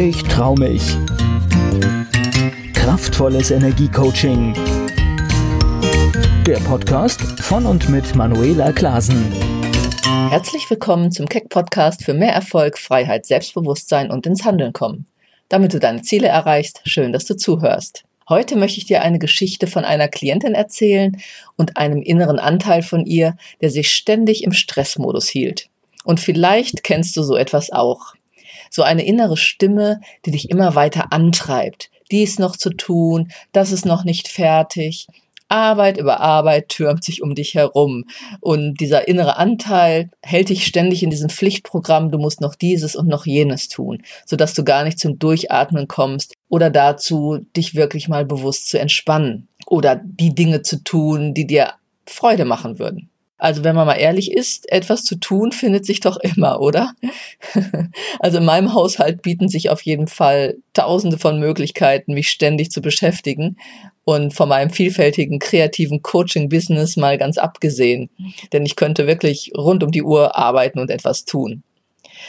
Ich trau mich. Kraftvolles Energiecoaching. Der Podcast von und mit Manuela Klasen. Herzlich willkommen zum Keck Podcast für mehr Erfolg, Freiheit, Selbstbewusstsein und ins Handeln kommen. Damit du deine Ziele erreichst, schön, dass du zuhörst. Heute möchte ich dir eine Geschichte von einer Klientin erzählen und einem inneren Anteil von ihr, der sich ständig im Stressmodus hielt. Und vielleicht kennst du so etwas auch so eine innere Stimme, die dich immer weiter antreibt, dies noch zu tun, das ist noch nicht fertig. Arbeit über Arbeit türmt sich um dich herum. Und dieser innere Anteil hält dich ständig in diesem Pflichtprogramm, du musst noch dieses und noch jenes tun, sodass du gar nicht zum Durchatmen kommst oder dazu, dich wirklich mal bewusst zu entspannen oder die Dinge zu tun, die dir Freude machen würden. Also wenn man mal ehrlich ist, etwas zu tun findet sich doch immer, oder? also in meinem Haushalt bieten sich auf jeden Fall tausende von Möglichkeiten, mich ständig zu beschäftigen und von meinem vielfältigen kreativen Coaching-Business mal ganz abgesehen. Denn ich könnte wirklich rund um die Uhr arbeiten und etwas tun.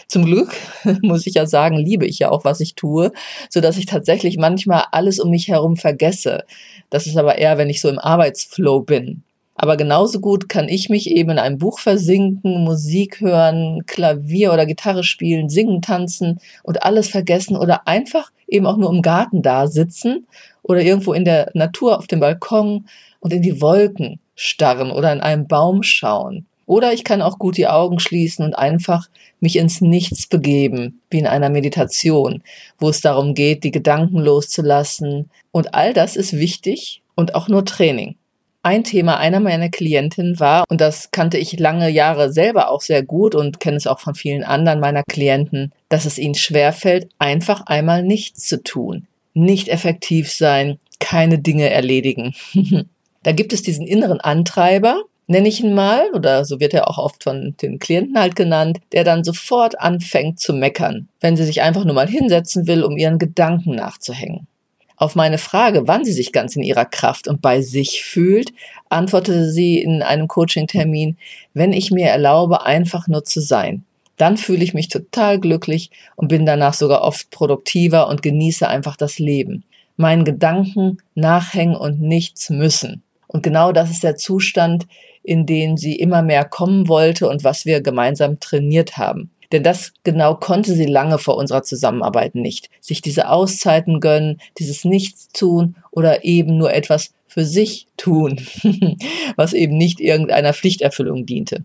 Zum Glück, muss ich ja sagen, liebe ich ja auch, was ich tue, so dass ich tatsächlich manchmal alles um mich herum vergesse. Das ist aber eher, wenn ich so im Arbeitsflow bin. Aber genauso gut kann ich mich eben in einem Buch versinken, Musik hören, Klavier oder Gitarre spielen, singen, tanzen und alles vergessen oder einfach eben auch nur im Garten da sitzen oder irgendwo in der Natur auf dem Balkon und in die Wolken starren oder in einem Baum schauen. Oder ich kann auch gut die Augen schließen und einfach mich ins Nichts begeben, wie in einer Meditation, wo es darum geht, die Gedanken loszulassen. Und all das ist wichtig und auch nur Training ein Thema einer meiner Klientinnen war, und das kannte ich lange Jahre selber auch sehr gut und kenne es auch von vielen anderen meiner Klienten, dass es ihnen schwerfällt, einfach einmal nichts zu tun, nicht effektiv sein, keine Dinge erledigen. da gibt es diesen inneren Antreiber, nenne ich ihn mal, oder so wird er auch oft von den Klienten halt genannt, der dann sofort anfängt zu meckern, wenn sie sich einfach nur mal hinsetzen will, um ihren Gedanken nachzuhängen. Auf meine Frage, wann sie sich ganz in ihrer Kraft und bei sich fühlt, antwortete sie in einem Coaching-Termin, wenn ich mir erlaube, einfach nur zu sein. Dann fühle ich mich total glücklich und bin danach sogar oft produktiver und genieße einfach das Leben. Meinen Gedanken nachhängen und nichts müssen. Und genau das ist der Zustand, in den sie immer mehr kommen wollte und was wir gemeinsam trainiert haben. Denn das genau konnte sie lange vor unserer Zusammenarbeit nicht. Sich diese Auszeiten gönnen, dieses Nichtstun oder eben nur etwas für sich tun, was eben nicht irgendeiner Pflichterfüllung diente.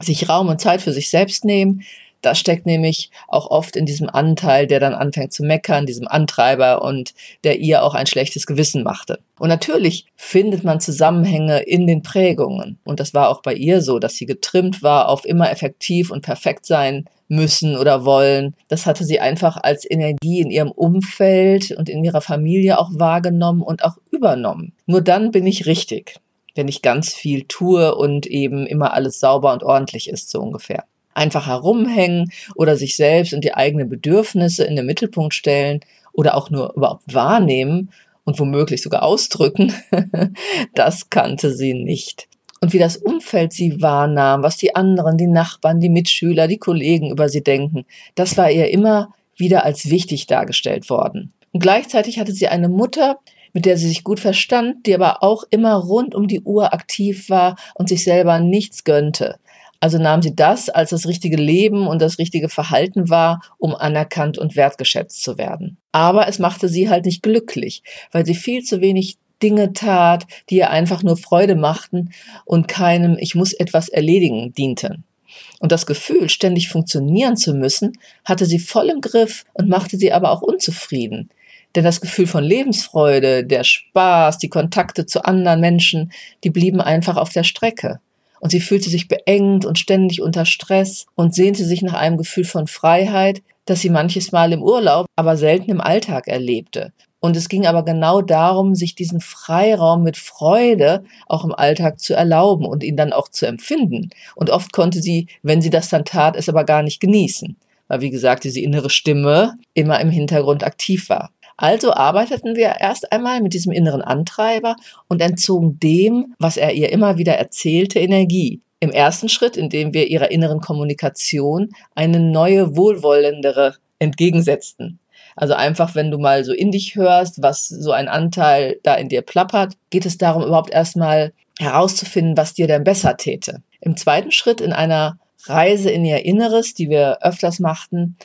Sich Raum und Zeit für sich selbst nehmen, das steckt nämlich auch oft in diesem Anteil, der dann anfängt zu meckern, diesem Antreiber und der ihr auch ein schlechtes Gewissen machte. Und natürlich findet man Zusammenhänge in den Prägungen. Und das war auch bei ihr so, dass sie getrimmt war auf immer effektiv und perfekt sein müssen oder wollen. Das hatte sie einfach als Energie in ihrem Umfeld und in ihrer Familie auch wahrgenommen und auch übernommen. Nur dann bin ich richtig, wenn ich ganz viel tue und eben immer alles sauber und ordentlich ist, so ungefähr einfach herumhängen oder sich selbst und die eigenen Bedürfnisse in den Mittelpunkt stellen oder auch nur überhaupt wahrnehmen und womöglich sogar ausdrücken, das kannte sie nicht. Und wie das Umfeld sie wahrnahm, was die anderen, die Nachbarn, die Mitschüler, die Kollegen über sie denken, das war ihr immer wieder als wichtig dargestellt worden. Und gleichzeitig hatte sie eine Mutter, mit der sie sich gut verstand, die aber auch immer rund um die Uhr aktiv war und sich selber nichts gönnte. Also nahm sie das als das richtige Leben und das richtige Verhalten wahr, um anerkannt und wertgeschätzt zu werden. Aber es machte sie halt nicht glücklich, weil sie viel zu wenig Dinge tat, die ihr einfach nur Freude machten und keinem Ich muss etwas erledigen dienten. Und das Gefühl, ständig funktionieren zu müssen, hatte sie voll im Griff und machte sie aber auch unzufrieden. Denn das Gefühl von Lebensfreude, der Spaß, die Kontakte zu anderen Menschen, die blieben einfach auf der Strecke und sie fühlte sich beengt und ständig unter Stress und sehnte sich nach einem Gefühl von Freiheit, das sie manches Mal im Urlaub, aber selten im Alltag erlebte. Und es ging aber genau darum, sich diesen Freiraum mit Freude auch im Alltag zu erlauben und ihn dann auch zu empfinden. Und oft konnte sie, wenn sie das dann tat, es aber gar nicht genießen, weil wie gesagt diese innere Stimme immer im Hintergrund aktiv war. Also arbeiteten wir erst einmal mit diesem inneren Antreiber und entzogen dem, was er ihr immer wieder erzählte, Energie. Im ersten Schritt, indem wir ihrer inneren Kommunikation eine neue, wohlwollendere entgegensetzten. Also einfach, wenn du mal so in dich hörst, was so ein Anteil da in dir plappert, geht es darum, überhaupt erstmal herauszufinden, was dir denn besser täte. Im zweiten Schritt in einer Reise in ihr Inneres, die wir öfters machten,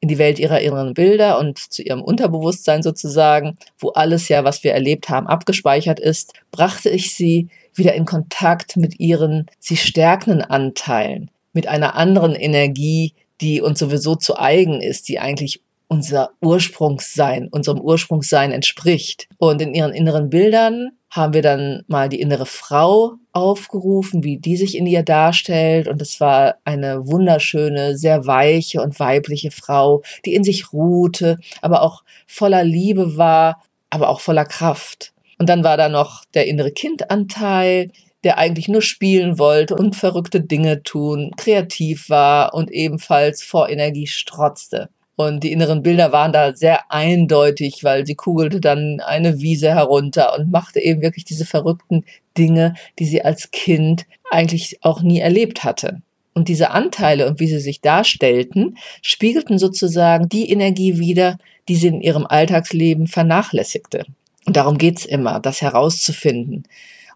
in die Welt ihrer inneren Bilder und zu ihrem Unterbewusstsein sozusagen, wo alles ja, was wir erlebt haben, abgespeichert ist, brachte ich sie wieder in Kontakt mit ihren sie stärkenden Anteilen, mit einer anderen Energie, die uns sowieso zu eigen ist, die eigentlich unser Ursprungssein, unserem Ursprungssein entspricht. Und in ihren inneren Bildern haben wir dann mal die innere Frau aufgerufen, wie die sich in ihr darstellt. Und es war eine wunderschöne, sehr weiche und weibliche Frau, die in sich ruhte, aber auch voller Liebe war, aber auch voller Kraft. Und dann war da noch der innere Kindanteil, der eigentlich nur spielen wollte und verrückte Dinge tun, kreativ war und ebenfalls vor Energie strotzte. Und die inneren Bilder waren da sehr eindeutig, weil sie kugelte dann eine Wiese herunter und machte eben wirklich diese verrückten Dinge, die sie als Kind eigentlich auch nie erlebt hatte. Und diese Anteile und wie sie sich darstellten, spiegelten sozusagen die Energie wider, die sie in ihrem Alltagsleben vernachlässigte. Und darum geht's immer, das herauszufinden.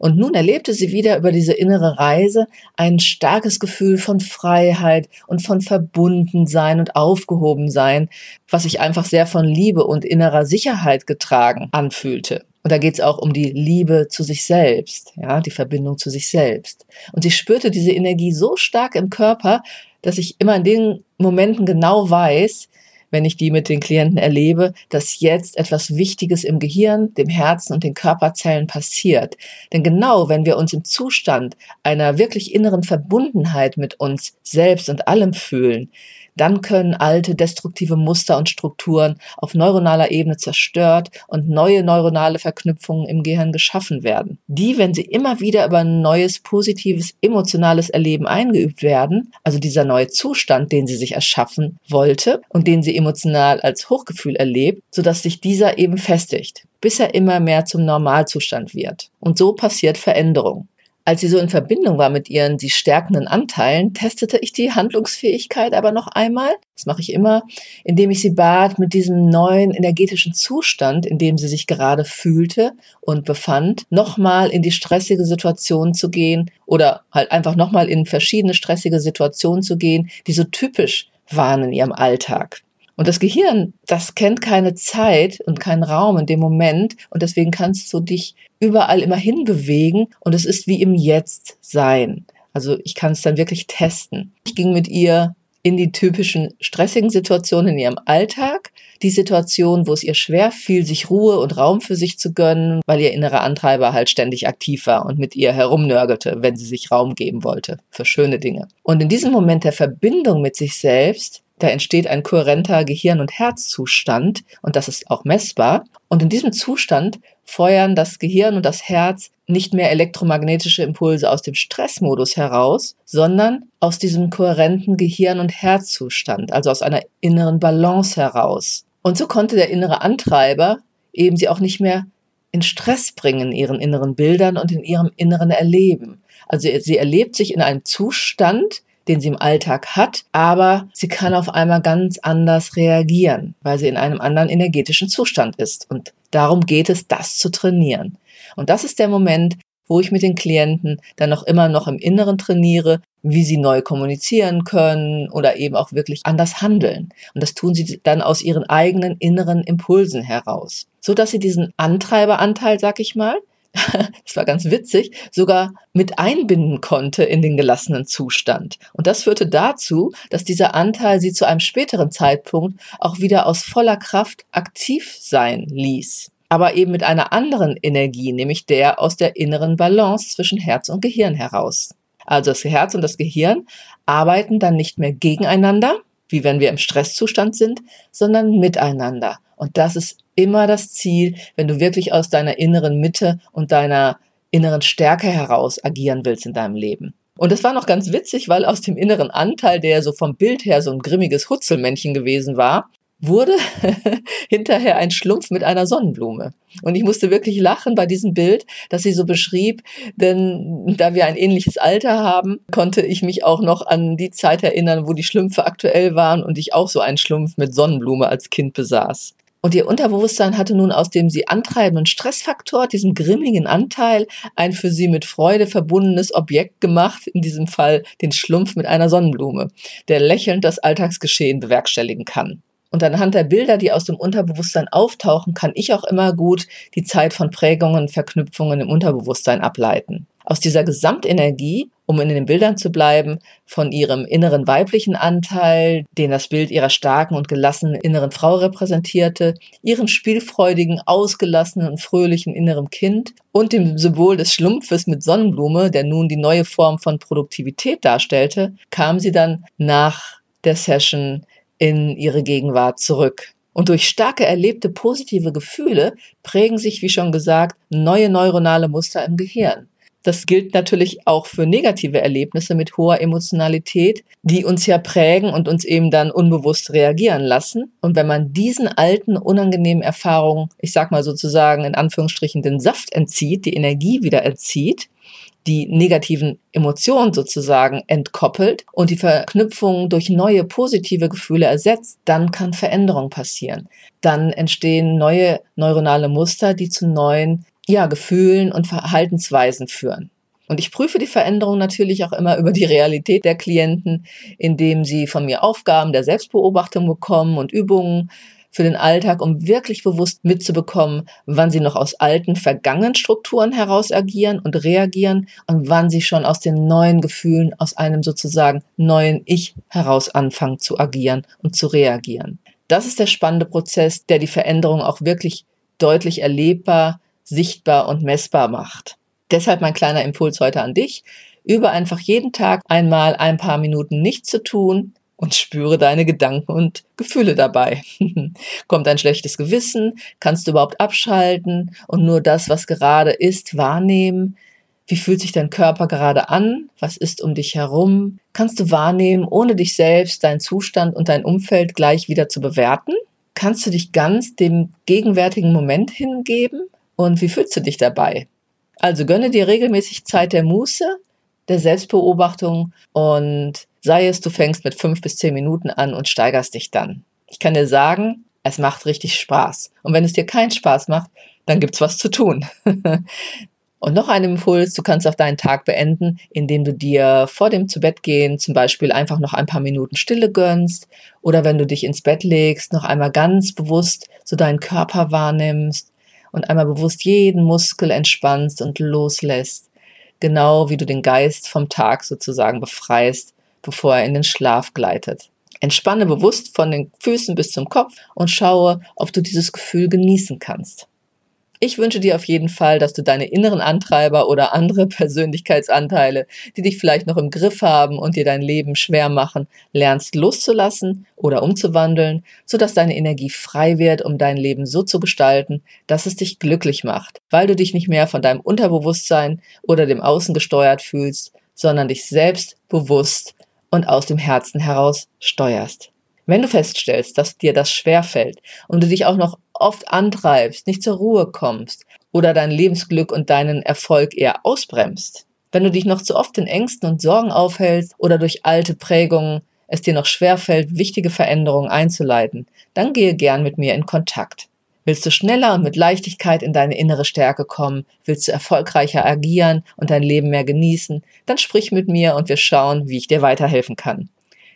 Und nun erlebte sie wieder über diese innere Reise ein starkes Gefühl von Freiheit und von Verbundensein und Aufgehobensein, was sich einfach sehr von Liebe und innerer Sicherheit getragen anfühlte. Und da geht es auch um die Liebe zu sich selbst, ja, die Verbindung zu sich selbst. Und sie spürte diese Energie so stark im Körper, dass ich immer in den Momenten genau weiß, wenn ich die mit den Klienten erlebe, dass jetzt etwas Wichtiges im Gehirn, dem Herzen und den Körperzellen passiert. Denn genau wenn wir uns im Zustand einer wirklich inneren Verbundenheit mit uns selbst und allem fühlen, dann können alte destruktive Muster und Strukturen auf neuronaler Ebene zerstört und neue neuronale Verknüpfungen im Gehirn geschaffen werden, die, wenn sie immer wieder über ein neues positives emotionales Erleben eingeübt werden, also dieser neue Zustand, den sie sich erschaffen wollte und den sie emotional als Hochgefühl erlebt, sodass sich dieser eben festigt, bis er immer mehr zum Normalzustand wird. Und so passiert Veränderung. Als sie so in Verbindung war mit ihren sie stärkenden Anteilen, testete ich die Handlungsfähigkeit aber noch einmal. Das mache ich immer, indem ich sie bat, mit diesem neuen energetischen Zustand, in dem sie sich gerade fühlte und befand, nochmal in die stressige Situation zu gehen oder halt einfach nochmal in verschiedene stressige Situationen zu gehen, die so typisch waren in ihrem Alltag. Und das Gehirn, das kennt keine Zeit und keinen Raum in dem Moment und deswegen kannst du dich überall immer hinbewegen und es ist wie im Jetzt sein. Also ich kann es dann wirklich testen. Ich ging mit ihr in die typischen stressigen Situationen in ihrem Alltag, die Situation, wo es ihr schwer fiel, sich Ruhe und Raum für sich zu gönnen, weil ihr innerer Antreiber halt ständig aktiv war und mit ihr herumnörgelte, wenn sie sich Raum geben wollte für schöne Dinge. Und in diesem Moment der Verbindung mit sich selbst da entsteht ein kohärenter Gehirn- und Herzzustand und das ist auch messbar. Und in diesem Zustand feuern das Gehirn und das Herz nicht mehr elektromagnetische Impulse aus dem Stressmodus heraus, sondern aus diesem kohärenten Gehirn- und Herzzustand, also aus einer inneren Balance heraus. Und so konnte der innere Antreiber eben sie auch nicht mehr in Stress bringen in ihren inneren Bildern und in ihrem inneren Erleben. Also sie erlebt sich in einem Zustand, den sie im Alltag hat, aber sie kann auf einmal ganz anders reagieren, weil sie in einem anderen energetischen Zustand ist. Und darum geht es, das zu trainieren. Und das ist der Moment, wo ich mit den Klienten dann noch immer noch im Inneren trainiere, wie sie neu kommunizieren können oder eben auch wirklich anders handeln. Und das tun sie dann aus ihren eigenen inneren Impulsen heraus, so dass sie diesen Antreiberanteil, sag ich mal, das war ganz witzig, sogar mit einbinden konnte in den gelassenen Zustand. Und das führte dazu, dass dieser Anteil sie zu einem späteren Zeitpunkt auch wieder aus voller Kraft aktiv sein ließ. Aber eben mit einer anderen Energie, nämlich der aus der inneren Balance zwischen Herz und Gehirn heraus. Also das Herz und das Gehirn arbeiten dann nicht mehr gegeneinander, wie wenn wir im Stresszustand sind, sondern miteinander. Und das ist immer das Ziel, wenn du wirklich aus deiner inneren Mitte und deiner inneren Stärke heraus agieren willst in deinem Leben. Und das war noch ganz witzig, weil aus dem inneren Anteil, der so vom Bild her so ein grimmiges Hutzelmännchen gewesen war, wurde hinterher ein Schlumpf mit einer Sonnenblume. Und ich musste wirklich lachen bei diesem Bild, das sie so beschrieb, denn da wir ein ähnliches Alter haben, konnte ich mich auch noch an die Zeit erinnern, wo die Schlümpfe aktuell waren und ich auch so einen Schlumpf mit Sonnenblume als Kind besaß. Und ihr Unterbewusstsein hatte nun aus dem sie antreibenden Stressfaktor, diesem grimmigen Anteil, ein für sie mit Freude verbundenes Objekt gemacht, in diesem Fall den Schlumpf mit einer Sonnenblume, der lächelnd das Alltagsgeschehen bewerkstelligen kann. Und anhand der Bilder, die aus dem Unterbewusstsein auftauchen, kann ich auch immer gut die Zeit von Prägungen, Verknüpfungen im Unterbewusstsein ableiten. Aus dieser Gesamtenergie, um in den Bildern zu bleiben, von ihrem inneren weiblichen Anteil, den das Bild ihrer starken und gelassenen inneren Frau repräsentierte, ihrem spielfreudigen, ausgelassenen und fröhlichen inneren Kind und dem Symbol des Schlumpfes mit Sonnenblume, der nun die neue Form von Produktivität darstellte, kam sie dann nach der Session in ihre Gegenwart zurück. Und durch starke erlebte positive Gefühle prägen sich, wie schon gesagt, neue neuronale Muster im Gehirn. Das gilt natürlich auch für negative Erlebnisse mit hoher Emotionalität, die uns ja prägen und uns eben dann unbewusst reagieren lassen. Und wenn man diesen alten, unangenehmen Erfahrungen, ich sag mal sozusagen in Anführungsstrichen den Saft entzieht, die Energie wieder entzieht, die negativen Emotionen sozusagen entkoppelt und die Verknüpfung durch neue positive Gefühle ersetzt, dann kann Veränderung passieren. Dann entstehen neue neuronale Muster, die zu neuen ja, Gefühlen und Verhaltensweisen führen. Und ich prüfe die Veränderung natürlich auch immer über die Realität der Klienten, indem sie von mir Aufgaben der Selbstbeobachtung bekommen und Übungen für den Alltag, um wirklich bewusst mitzubekommen, wann sie noch aus alten, vergangenen Strukturen heraus agieren und reagieren und wann sie schon aus den neuen Gefühlen, aus einem sozusagen neuen Ich heraus anfangen zu agieren und zu reagieren. Das ist der spannende Prozess, der die Veränderung auch wirklich deutlich erlebbar, sichtbar und messbar macht. Deshalb mein kleiner Impuls heute an dich. Übe einfach jeden Tag einmal ein paar Minuten nichts zu tun, und spüre deine Gedanken und Gefühle dabei. Kommt ein schlechtes Gewissen? Kannst du überhaupt abschalten und nur das, was gerade ist, wahrnehmen? Wie fühlt sich dein Körper gerade an? Was ist um dich herum? Kannst du wahrnehmen, ohne dich selbst, deinen Zustand und dein Umfeld gleich wieder zu bewerten? Kannst du dich ganz dem gegenwärtigen Moment hingeben? Und wie fühlst du dich dabei? Also gönne dir regelmäßig Zeit der Muße, der Selbstbeobachtung und sei es, du fängst mit fünf bis zehn Minuten an und steigerst dich dann. Ich kann dir sagen, es macht richtig Spaß. Und wenn es dir keinen Spaß macht, dann gibt's was zu tun. und noch ein Impuls, du kannst auch deinen Tag beenden, indem du dir vor dem Zubettgehen zum Beispiel einfach noch ein paar Minuten Stille gönnst oder wenn du dich ins Bett legst, noch einmal ganz bewusst so deinen Körper wahrnimmst und einmal bewusst jeden Muskel entspannst und loslässt genau wie du den Geist vom Tag sozusagen befreist, bevor er in den Schlaf gleitet. Entspanne bewusst von den Füßen bis zum Kopf und schaue, ob du dieses Gefühl genießen kannst. Ich wünsche dir auf jeden Fall, dass du deine inneren Antreiber oder andere Persönlichkeitsanteile, die dich vielleicht noch im Griff haben und dir dein Leben schwer machen, lernst loszulassen oder umzuwandeln, sodass deine Energie frei wird, um dein Leben so zu gestalten, dass es dich glücklich macht, weil du dich nicht mehr von deinem Unterbewusstsein oder dem Außen gesteuert fühlst, sondern dich selbst bewusst und aus dem Herzen heraus steuerst. Wenn du feststellst, dass dir das schwerfällt und du dich auch noch oft antreibst, nicht zur Ruhe kommst oder dein Lebensglück und deinen Erfolg eher ausbremst, wenn du dich noch zu oft in Ängsten und Sorgen aufhältst oder durch alte Prägungen es dir noch schwerfällt, wichtige Veränderungen einzuleiten, dann gehe gern mit mir in Kontakt. Willst du schneller und mit Leichtigkeit in deine innere Stärke kommen? Willst du erfolgreicher agieren und dein Leben mehr genießen? Dann sprich mit mir und wir schauen, wie ich dir weiterhelfen kann.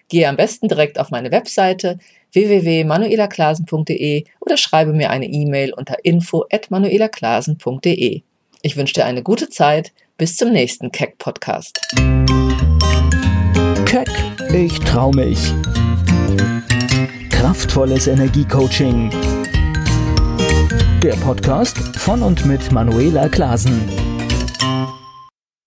Gehe am besten direkt auf meine Webseite www.manuelaklasen.de oder schreibe mir eine E-Mail unter info@manuelaklasen.de. Ich wünsche dir eine gute Zeit. Bis zum nächsten Keck Podcast. Keck, ich trau mich. Kraftvolles Energiecoaching. Der Podcast von und mit Manuela Klasen.